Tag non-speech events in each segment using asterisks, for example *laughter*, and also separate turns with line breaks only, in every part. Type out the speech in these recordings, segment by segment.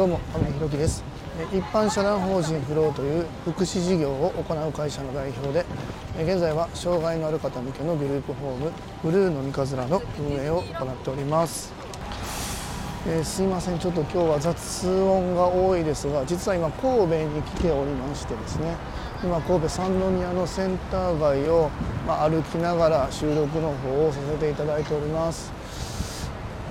どうも阿部弘樹です。え一般社団法人フローという福祉事業を行う会社の代表でえ現在は障害のある方向けのグループホームブルーの三日面の運営を行っております。えーすいません。ちょっと今日は雑音が多いですが実は今神戸に来ておりましてですね。今神戸三宮のセンター街を、まあ、歩きながら収録の方をさせていただいております。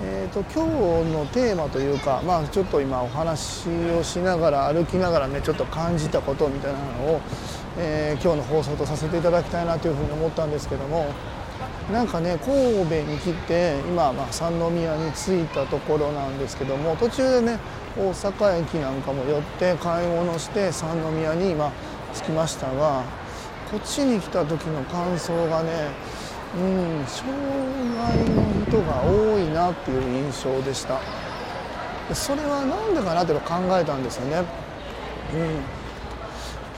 えー、と今日のテーマというか、まあ、ちょっと今お話をしながら歩きながらねちょっと感じたことみたいなのを、えー今日の放送とさせていただきたいなというふうに思ったんですけどもなんかね神戸に来て今、まあ、三宮に着いたところなんですけども途中でね大阪駅なんかも寄って買い物して三宮に今着きましたがこっちに来た時の感想がねうん障害の人が多いなっていう印象でした。それは何でかなっての考えたんですよね、うん、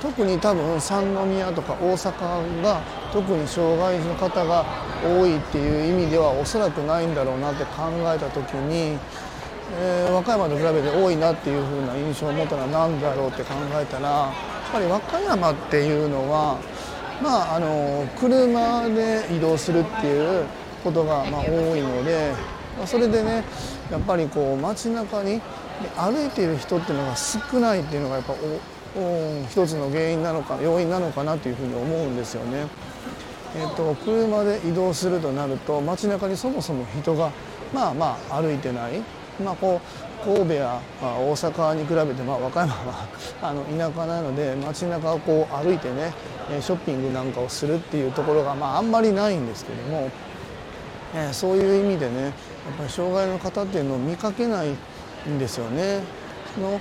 特に多分三宮とか大阪が特に障害の方が多いっていう意味ではおそらくないんだろうなって考えた時に、えー和歌山と比べて多いなっていう風な印象を持ったのは何だろうって考えたらやっぱり和歌山っていうのはまあ、あの車で移動するっていうことがまあ多いので、まあそれでねやっぱりこう街中に歩いている人っていうのが少ないっていうのがやっぱおお一つの原因なのか要因なのかなというふうに思うんですよね。えっと車で移動するとなると街中にそもそも人がまあまあ歩いてない、まあ、こう神戸やまあ大阪に比べてまあ和歌山は *laughs* あの田舎なので街中をこう歩いてねショッピングなんかをするっていうところがまああんまりないんですけども、えーそういう意味でねやっぱり障害の方っていうのを見かけないんですよね。の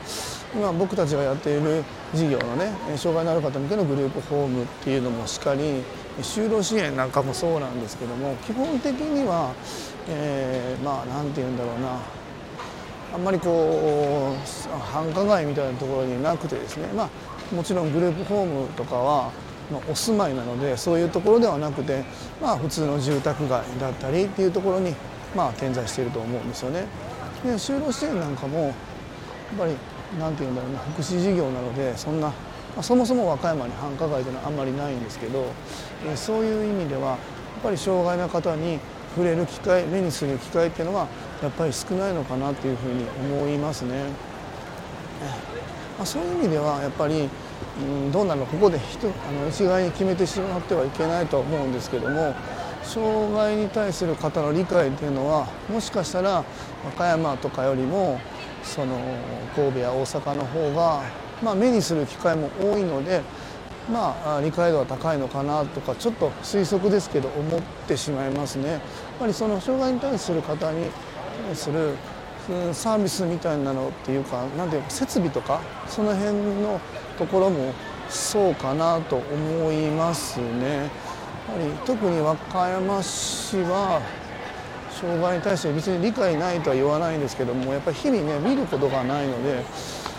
今僕たちがやっている事業のね障害のある方向けのグループホームっていうのもしかり就労支援なんかもそうなんですけども基本的には、えーまあ何て言うんだろうなあんまりこう繁華街みたいなところになくてですねまあもちろんグループホームとかは、まあ、お住まいなのでそういうところではなくてまあ普通の住宅街だったりっていうところにまあ点在していると思うんですよね。で就労支援なんかもやっぱり何て言うんだろうな福祉事業なのでそんな、まあそもそも和歌山に繁華街というのはあんまりないんですけど、そういう意味ではやっぱり障害の方に触れる機会目にする機会っていうのはやっぱり少ないのかなっていうふうに思いますね。まあ、そういう意味ではやっぱり、うん、どうなのここで人あの一概に決めてしまってはいけないと思うんですけども障害に対する方の理解っていうのはもしかしたら和歌山とかよりもその神戸や大阪の方が、まあ、目にする機会も多いのでまあ理解度は高いのかなとかちょっと推測ですけど思ってしまいますね。やっぱりその障害に対する方にするサービスみたいなのっていうか何ていうか設備とかその辺のところもそうかなと思いますね。やっぱり特に和歌山市は障害に対して別に理解ないとは言わないんですけどもやっぱり日々ね見ることがないので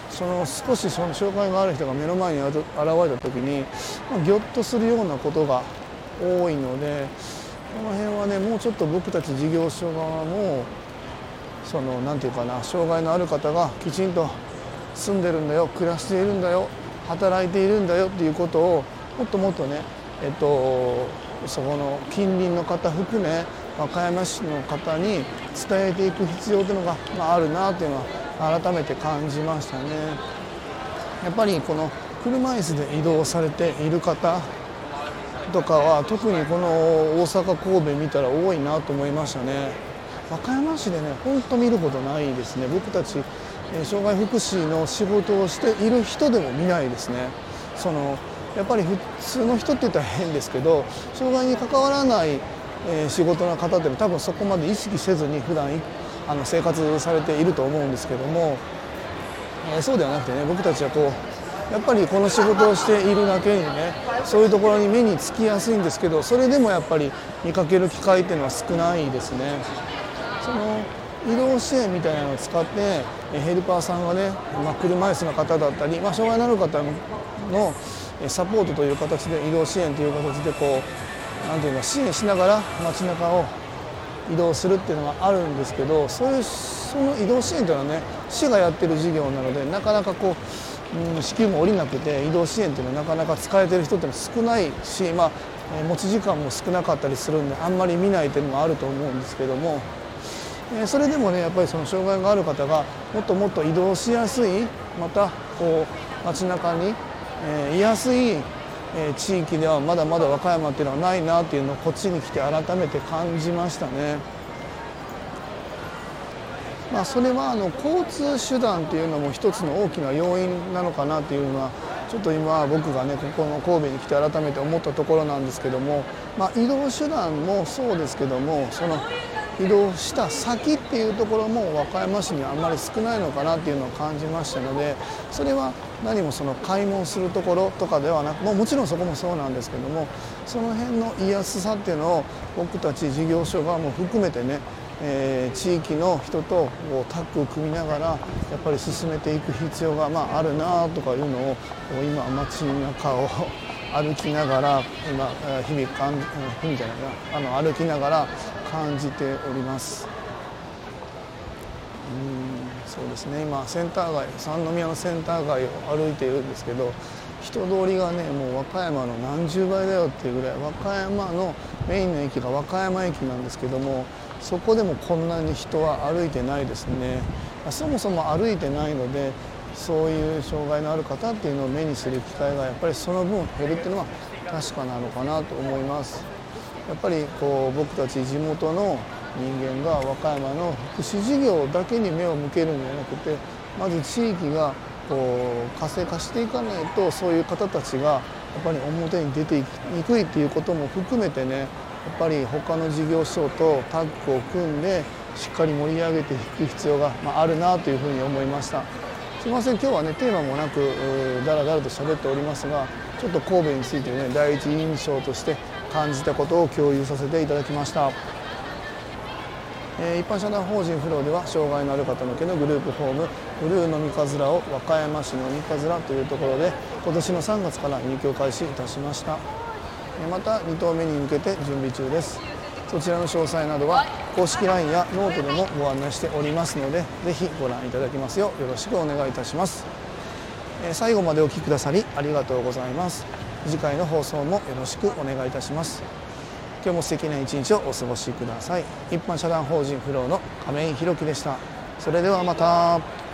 その少しその障害がある人が目の前に現れた時にまぎょっとするようなことが多いのでこの辺はねもうちょっと僕たち事業所側もそのなんていうかな障害のある方がきちんと住んでるんだよ暮らしているんだよ働いているんだよっていうことをもっともっとねえっとそこの近隣の方含め和歌山市の方に伝えていく必要というのが、まあ、あるなというのは改めて感じましたね。やっぱりこの車椅子で移動されている方とかは特にこの大阪神戸見たら多いなと思いましたね和歌山市でね本当見ることないですね僕たち障害福祉の仕事をしている人でも見ないですねそのやっぱり普通の人って言ったら変ですけど障害に関わらない、仕事の方って多分そこまで意識せずに普段あの生活されていると思うんですけどもえそうではなくてね僕たちはこうやっぱりこの仕事をしているだけにねそういうところに目につきやすいんですけどそれでもやっぱり見かける機会っていうのは少ないですね。その移動支援みたいなのを使ってヘルパーさんがね、まあ、車椅子の方だったり、まあ、障害のある方のサポートという形で移動支援という形でこうなんていうか支援しながら街中を移動するっていうのがあるんですけどそういうその移動支援というのはね市がやってる事業なのでなかなかこう、うん、支給も下りなくて移動支援というのはなかなか使えてる人っていうのは少ないし、まあ、持ち時間も少なかったりするんであんまり見ないというのもあると思うんですけども。それでもねやっぱりその障害がある方がもっともっと移動しやすいまたこう街中に、えー、居やすい、え、地域ではまだまだ和歌山っていうのはないなっていうのをこっちに来て改めて感じましたね。まあ、それはあの交通手段というのも一つの大きな要因なのかなというのはちょっと今僕がねここの神戸に来て改めて思ったところなんですけども、まあ、移動手段もそうですけどもその移動した先っていうところも和歌山市にはあんまり少ないのかなっていうのを感じましたのでそれは何もその買い物するところとかではなくももちろんそこもそうなんですけどもその辺の居やすさっていうのを僕たち事業所側も含めてねえー、地域の人とタッグを組みながらやっぱり進めていく必要が、まあ、あるなとかいうのを今街中を歩きながら今日々かん日々じゃないなあの歩きながら感じております。うんそうですね。今センター街三宮のセンター街を歩いているんですけど人通りがねもう和歌山の何十倍だよっていうぐらい和歌山のメインの駅が和歌山駅なんですけどもそこでもこんなに人は歩いてないですね。そもそも歩いてないのでそういう障害のある方っていうのを目にする機会がやっぱりその分減るっていうのは確かなのかなと思います。やっぱりこう僕たち地元の人間が和歌山の福祉事業だけに目を向けるんじゃなくてまず地域がこう活性化していかないとそういう方たちがやっぱり表に出ていきにくいっていうことも含めてねやっぱり他の事業所とタッグを組んでしっかり盛り上げていく必要があるなというふうに思いました。すいません。今日はねテーマもなくだらだらと喋っておりますがちょっと神戸についてね第一印象として感じたことを共有させていただきました。え一般社団法人フローでは障害のある方向けのグループホームブルーのみかずらを和歌山市のみかずらというところで今年の3月から入居開始いたしました。また2棟目に向けて準備中です。そちらの詳細などは公式 LINE やノートでもご案内しておりますのでぜひご覧いただきますようよろしくお願いいたします。最後までお聴きくださりありがとうございます。次回の放送もよろしくお願いいたします。今日も素敵な一日をお過ごしください。一般社団法人フローの亀井宏樹でした。それではまた。